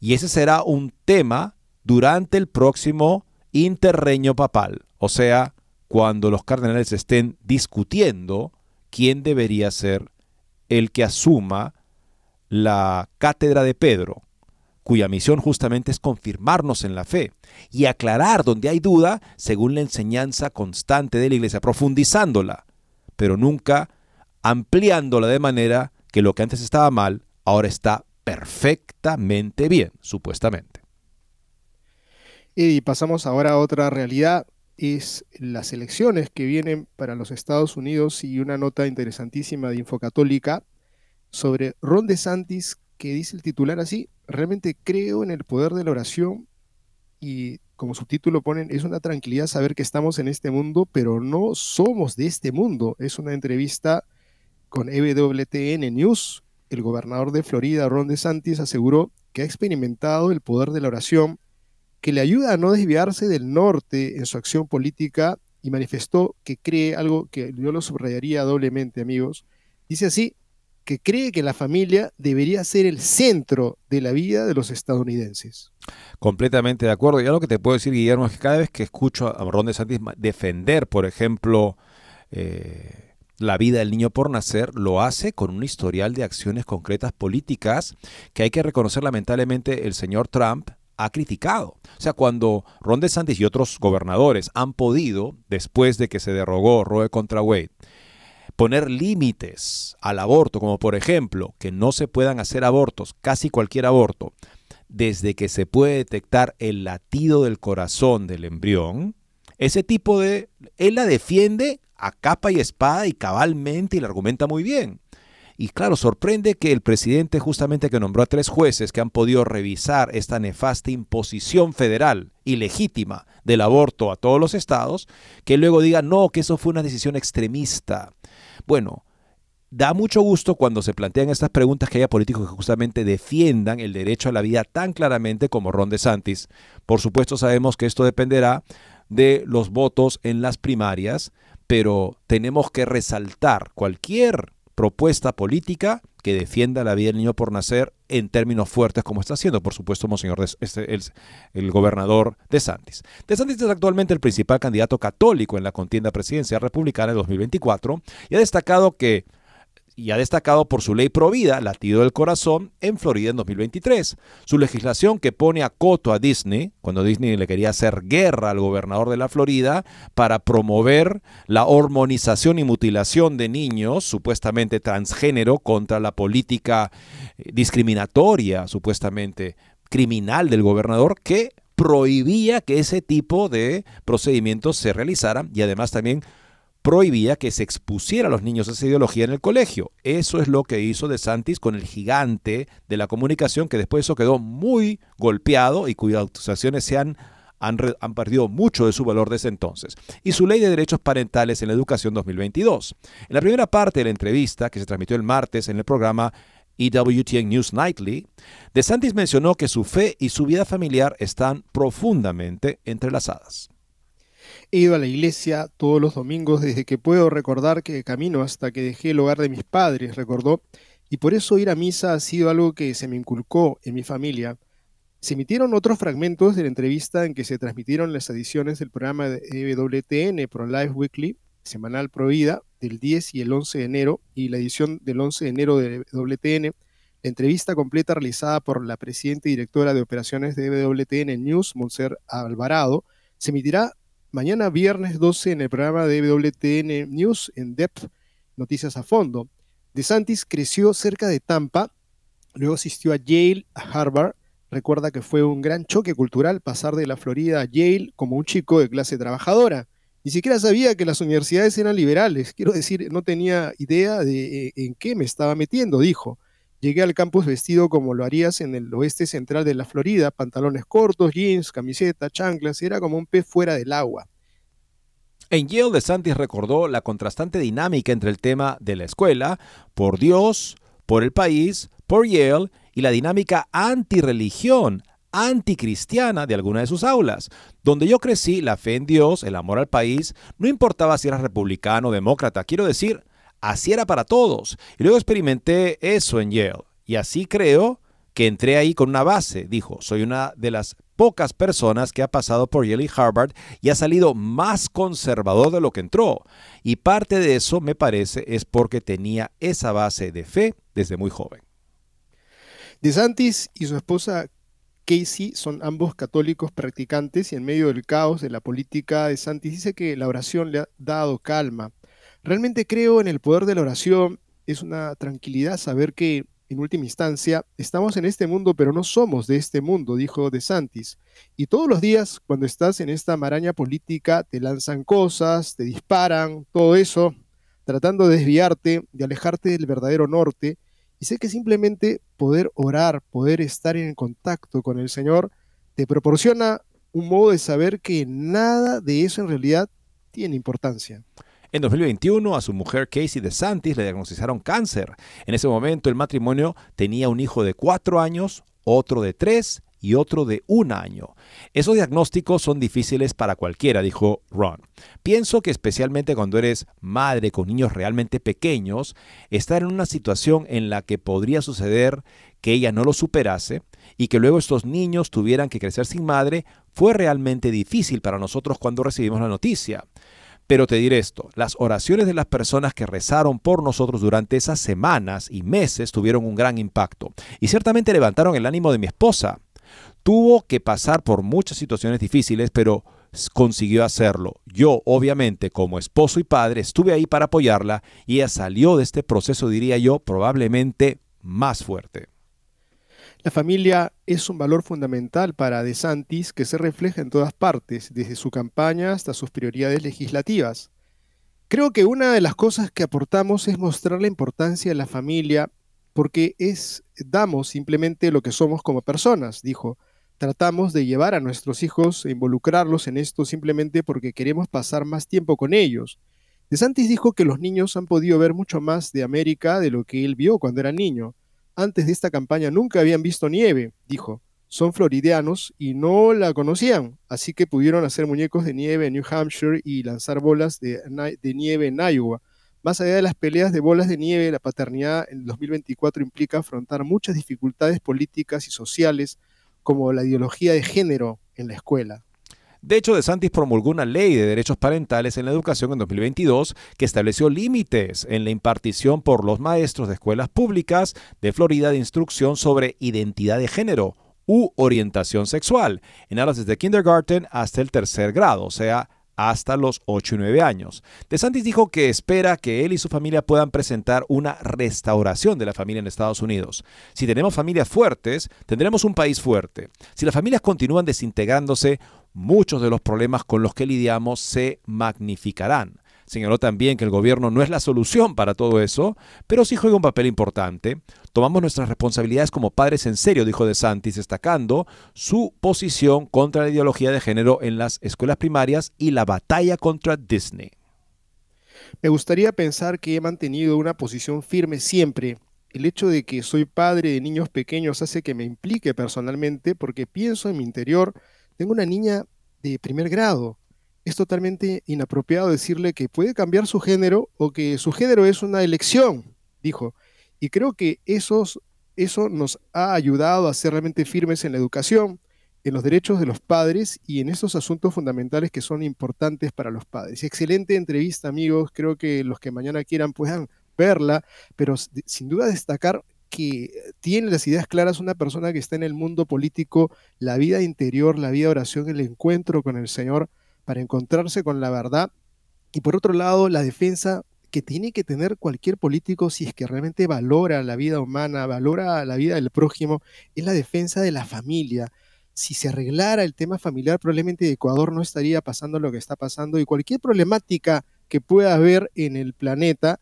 y ese será un tema durante el próximo interreño papal, o sea, cuando los cardenales estén discutiendo quién debería ser el que asuma la cátedra de Pedro, cuya misión justamente es confirmarnos en la fe y aclarar donde hay duda según la enseñanza constante de la iglesia, profundizándola, pero nunca ampliándola de manera que lo que antes estaba mal, ahora está perfectamente bien, supuestamente.
Y pasamos ahora a otra realidad, es las elecciones que vienen para los Estados Unidos y una nota interesantísima de Infocatólica sobre Ron DeSantis que dice el titular así, realmente creo en el poder de la oración y como subtítulo ponen, es una tranquilidad saber que estamos en este mundo, pero no somos de este mundo. Es una entrevista con EWTN News. El gobernador de Florida, Ron DeSantis, aseguró que ha experimentado el poder de la oración que le ayuda a no desviarse del norte en su acción política y manifestó que cree algo que yo lo subrayaría doblemente, amigos. Dice así, que cree que la familia debería ser el centro de la vida de los estadounidenses.
Completamente de acuerdo. Y algo que te puedo decir, Guillermo, es que cada vez que escucho a Ron DeSantis defender, por ejemplo, eh, la vida del niño por nacer, lo hace con un historial de acciones concretas políticas que hay que reconocer lamentablemente el señor Trump ha criticado. O sea, cuando Ron DeSantis y otros gobernadores han podido, después de que se derogó Roe contra Wade, poner límites al aborto, como por ejemplo que no se puedan hacer abortos, casi cualquier aborto, desde que se puede detectar el latido del corazón del embrión, ese tipo de... Él la defiende a capa y espada y cabalmente y la argumenta muy bien. Y claro, sorprende que el presidente justamente que nombró a tres jueces que han podido revisar esta nefasta imposición federal ilegítima del aborto a todos los estados, que luego diga no, que eso fue una decisión extremista. Bueno, da mucho gusto cuando se plantean estas preguntas que haya políticos que justamente defiendan el derecho a la vida tan claramente como Ron DeSantis. Por supuesto sabemos que esto dependerá de los votos en las primarias, pero tenemos que resaltar cualquier propuesta política que defienda la vida del niño por nacer en términos fuertes, como está haciendo, por supuesto, Monseñor, este, el, el gobernador de Santis. De Santis es actualmente el principal candidato católico en la contienda presidencial republicana de 2024 y ha destacado que y ha destacado por su ley provida, latido del corazón, en Florida en 2023. Su legislación que pone a coto a Disney, cuando Disney le quería hacer guerra al gobernador de la Florida para promover la hormonización y mutilación de niños, supuestamente transgénero, contra la política eh, discriminatoria, supuestamente criminal del gobernador, que prohibía que ese tipo de procedimientos se realizaran y además también prohibía que se expusiera a los niños a esa ideología en el colegio. Eso es lo que hizo De Santis con el gigante de la comunicación, que después eso quedó muy golpeado y cuyas acusaciones se han, han, perdido mucho de su valor desde entonces. Y su ley de derechos parentales en la educación 2022. En la primera parte de la entrevista, que se transmitió el martes en el programa EWTN News Nightly, De Santis mencionó que su fe y su vida familiar están profundamente entrelazadas.
He ido a la iglesia todos los domingos desde que puedo recordar que camino hasta que dejé el hogar de mis padres, recordó, y por eso ir a misa ha sido algo que se me inculcó en mi familia. Se emitieron otros fragmentos de la entrevista en que se transmitieron las ediciones del programa de EWTN Pro Life Weekly, semanal Provida, del 10 y el 11 de enero, y la edición del 11 de enero de WTN, la entrevista completa realizada por la presidenta y directora de operaciones de WTN News, Monser Alvarado, se emitirá mañana viernes 12 en el programa de WTN News en Depth, Noticias a Fondo. DeSantis creció cerca de Tampa, luego asistió a Yale, a Harvard. Recuerda que fue un gran choque cultural pasar de la Florida a Yale como un chico de clase trabajadora. Ni siquiera sabía que las universidades eran liberales. Quiero decir, no tenía idea de eh, en qué me estaba metiendo, dijo. Llegué al campus vestido como lo harías en el oeste central de la Florida, pantalones cortos, jeans, camiseta, chanclas, era como un pez fuera del agua.
En Yale, de Santis recordó la contrastante dinámica entre el tema de la escuela, por Dios, por el país, por Yale, y la dinámica antirreligión, anticristiana de alguna de sus aulas. Donde yo crecí, la fe en Dios, el amor al país, no importaba si eras republicano o demócrata. Quiero decir, Así era para todos. Y luego experimenté eso en Yale. Y así creo que entré ahí con una base. Dijo, soy una de las pocas personas que ha pasado por Yale y Harvard y ha salido más conservador de lo que entró. Y parte de eso, me parece, es porque tenía esa base de fe desde muy joven.
DeSantis y su esposa Casey son ambos católicos practicantes y en medio del caos de la política, DeSantis dice que la oración le ha dado calma. Realmente creo en el poder de la oración. Es una tranquilidad saber que, en última instancia, estamos en este mundo, pero no somos de este mundo, dijo De Santis. Y todos los días, cuando estás en esta maraña política, te lanzan cosas, te disparan, todo eso, tratando de desviarte, de alejarte del verdadero norte. Y sé que simplemente poder orar, poder estar en contacto con el Señor, te proporciona un modo de saber que nada de eso en realidad tiene importancia.
En 2021 a su mujer Casey DeSantis le diagnosticaron cáncer. En ese momento el matrimonio tenía un hijo de cuatro años, otro de tres y otro de un año. Esos diagnósticos son difíciles para cualquiera, dijo Ron. Pienso que especialmente cuando eres madre con niños realmente pequeños, estar en una situación en la que podría suceder que ella no lo superase y que luego estos niños tuvieran que crecer sin madre fue realmente difícil para nosotros cuando recibimos la noticia. Pero te diré esto, las oraciones de las personas que rezaron por nosotros durante esas semanas y meses tuvieron un gran impacto y ciertamente levantaron el ánimo de mi esposa. Tuvo que pasar por muchas situaciones difíciles, pero consiguió hacerlo. Yo, obviamente, como esposo y padre, estuve ahí para apoyarla y ella salió de este proceso, diría yo, probablemente más fuerte.
La familia es un valor fundamental para DeSantis que se refleja en todas partes, desde su campaña hasta sus prioridades legislativas. Creo que una de las cosas que aportamos es mostrar la importancia de la familia porque es damos simplemente lo que somos como personas, dijo. Tratamos de llevar a nuestros hijos e involucrarlos en esto simplemente porque queremos pasar más tiempo con ellos. De Santis dijo que los niños han podido ver mucho más de América de lo que él vio cuando era niño. Antes de esta campaña nunca habían visto nieve, dijo son floridianos y no la conocían, así que pudieron hacer muñecos de nieve en New Hampshire y lanzar bolas de, nieve en Iowa. Más allá de las peleas de bolas de nieve, la paternidad en 2024 implica afrontar muchas dificultades políticas y sociales, como la ideología de género en la escuela.
De hecho, De Santis promulgó una ley de derechos parentales en la educación en 2022 que estableció límites en la impartición por los maestros de escuelas públicas de Florida de instrucción sobre identidad de género u orientación sexual, en alas desde kindergarten hasta el tercer grado, o sea, hasta los 8 y 9 años. De Santis dijo que espera que él y su familia puedan presentar una restauración de la familia en Estados Unidos. Si tenemos familias fuertes, tendremos un país fuerte. Si las familias continúan desintegrándose, muchos de los problemas con los que lidiamos se magnificarán. Señaló también que el gobierno no es la solución para todo eso, pero sí juega un papel importante. Tomamos nuestras responsabilidades como padres en serio, dijo De Santis, destacando su posición contra la ideología de género en las escuelas primarias y la batalla contra Disney.
Me gustaría pensar que he mantenido una posición firme siempre. El hecho de que soy padre de niños pequeños hace que me implique personalmente porque pienso en mi interior, tengo una niña de primer grado es totalmente inapropiado decirle que puede cambiar su género o que su género es una elección, dijo. Y creo que esos, eso nos ha ayudado a ser realmente firmes en la educación, en los derechos de los padres y en esos asuntos fundamentales que son importantes para los padres. Excelente entrevista, amigos. Creo que los que mañana quieran puedan verla, pero sin duda destacar que tiene las ideas claras una persona que está en el mundo político, la vida interior, la vida de oración, el encuentro con el Señor para encontrarse con la verdad. Y por otro lado, la defensa que tiene que tener cualquier político si es que realmente valora la vida humana, valora la vida del prójimo, es la defensa de la familia. Si se arreglara el tema familiar, probablemente Ecuador no estaría pasando lo que está pasando y cualquier problemática que pueda haber en el planeta,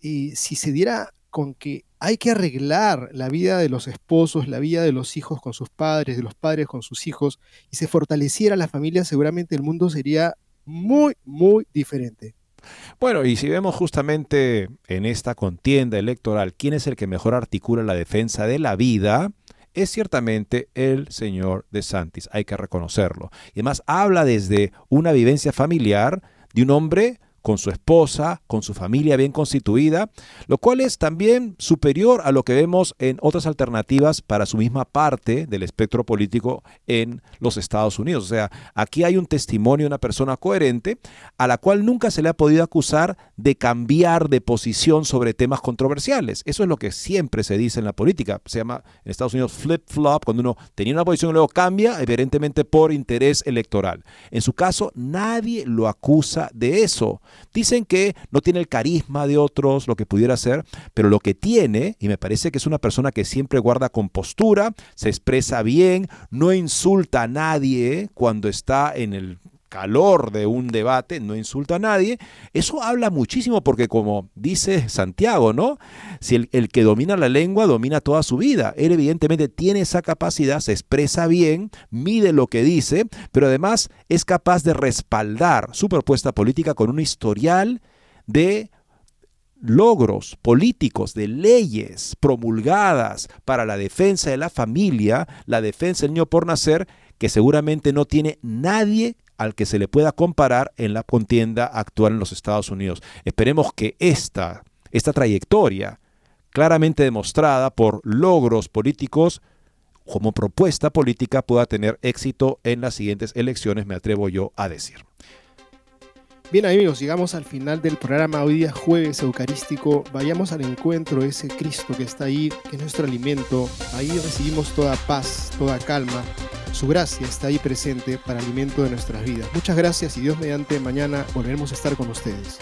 y si se diera con que hay que arreglar la vida de los esposos, la vida de los hijos con sus padres, de los padres con sus hijos, y se fortaleciera la familia, seguramente el mundo sería muy, muy diferente.
Bueno, y si vemos justamente en esta contienda electoral quién es el que mejor articula la defensa de la vida, es ciertamente el señor de Santis, hay que reconocerlo. Y además habla desde una vivencia familiar de un hombre con su esposa, con su familia bien constituida, lo cual es también superior a lo que vemos en otras alternativas para su misma parte del espectro político en los Estados Unidos. O sea, aquí hay un testimonio de una persona coherente a la cual nunca se le ha podido acusar de cambiar de posición sobre temas controversiales. Eso es lo que siempre se dice en la política. Se llama en Estados Unidos flip-flop, cuando uno tenía una posición y luego cambia, evidentemente por interés electoral. En su caso, nadie lo acusa de eso. Dicen que no tiene el carisma de otros, lo que pudiera ser, pero lo que tiene, y me parece que es una persona que siempre guarda compostura, se expresa bien, no insulta a nadie cuando está en el calor de un debate, no insulta a nadie, eso habla muchísimo porque como dice Santiago, ¿no? Si el, el, que domina la lengua domina toda su vida, él evidentemente tiene esa capacidad, se expresa bien, mide lo que dice, pero además es capaz de respaldar su propuesta política con un historial de logros políticos, de leyes promulgadas para la defensa de la familia, la defensa del niño por nacer, que seguramente no tiene nadie al que se le pueda comparar en la contienda actual en los Estados Unidos. Esperemos que esta, esta trayectoria, claramente demostrada por logros políticos, como propuesta política pueda tener éxito en las siguientes elecciones, me atrevo yo a decir.
Bien amigos, llegamos al final del programa hoy día jueves eucarístico. Vayamos al encuentro de ese Cristo que está ahí, que es nuestro alimento. Ahí recibimos toda paz, toda calma Su gracia está ahí presente para alimento de nuestras vidas. Muchas gracias y Dios mediante mañana volveremos a estar con ustedes.